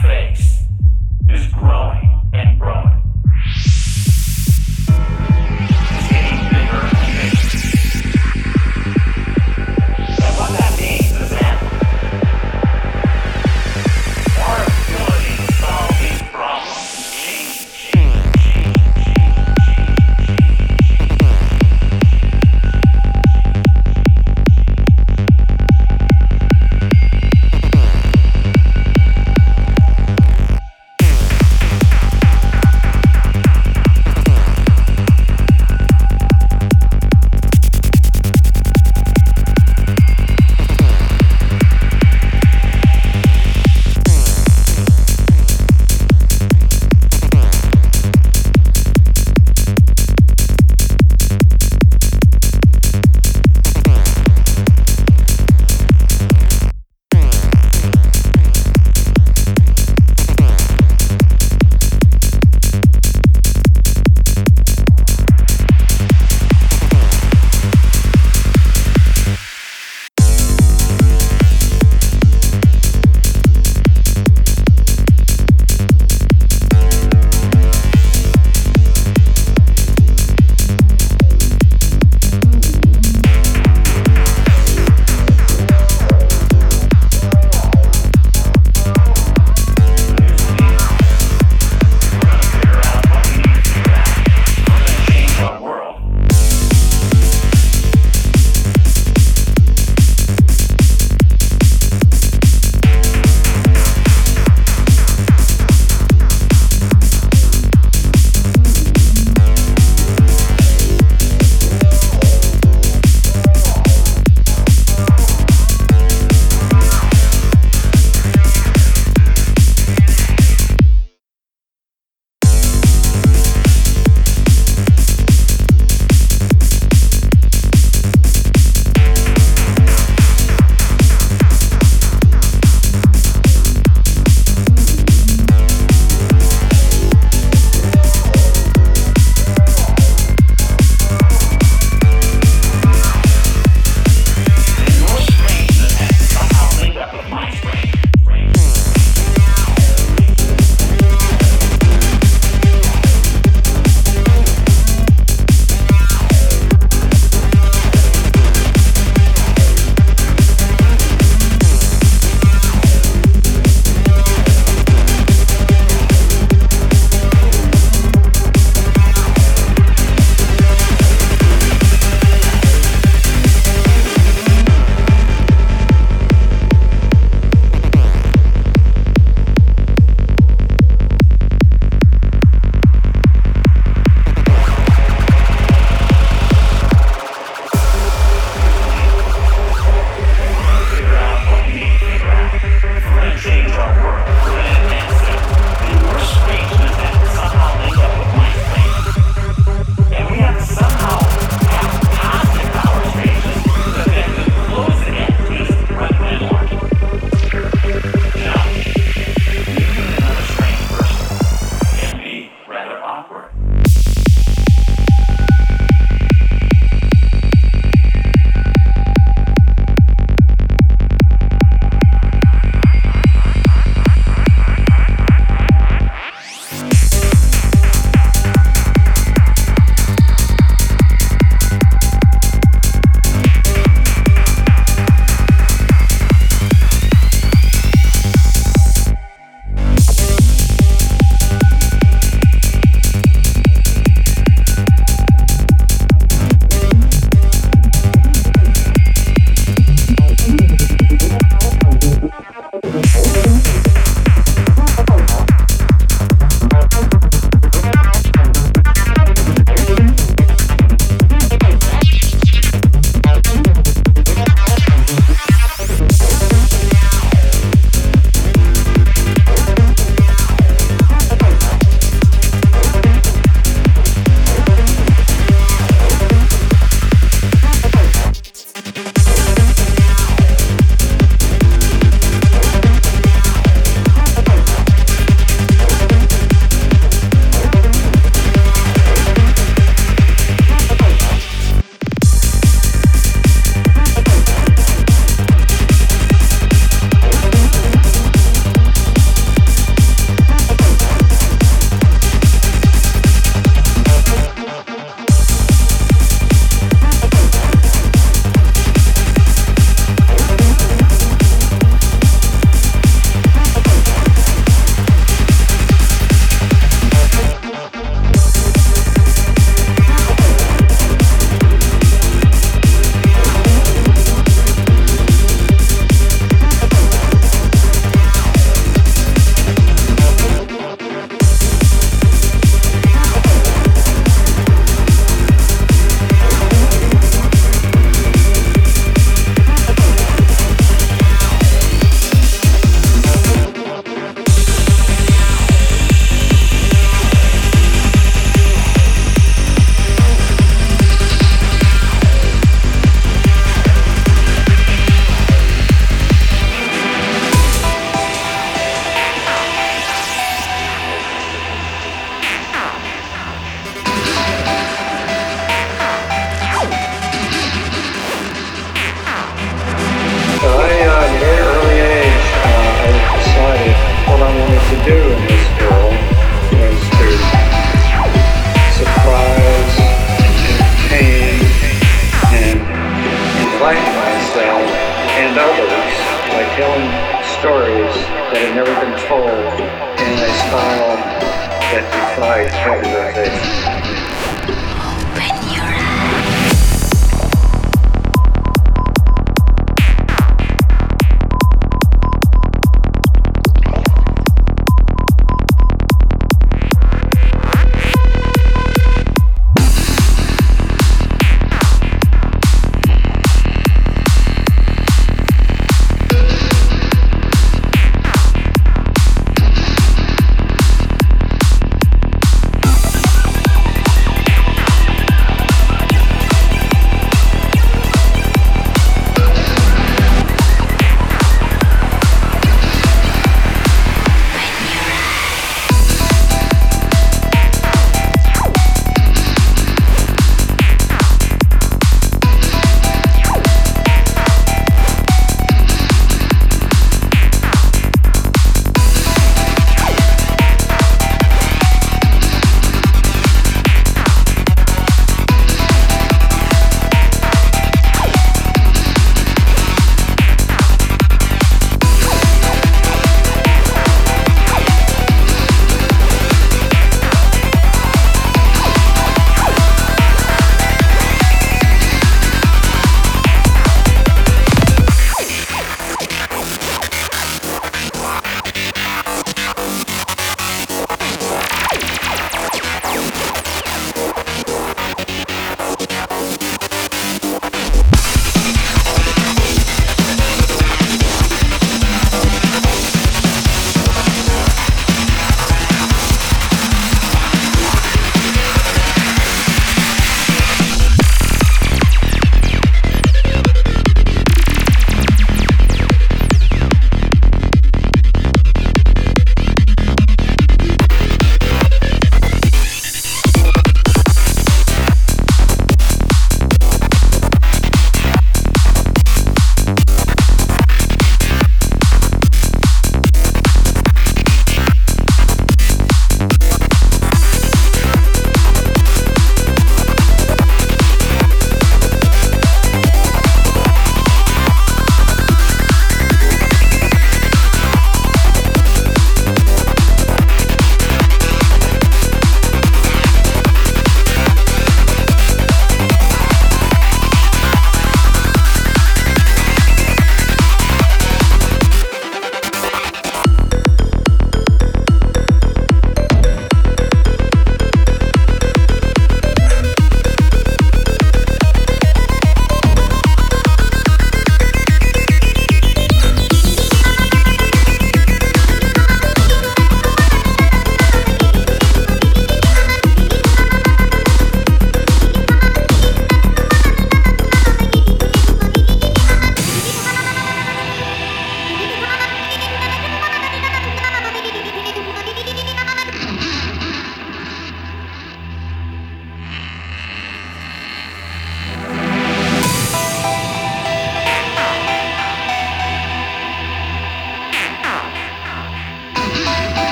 friends.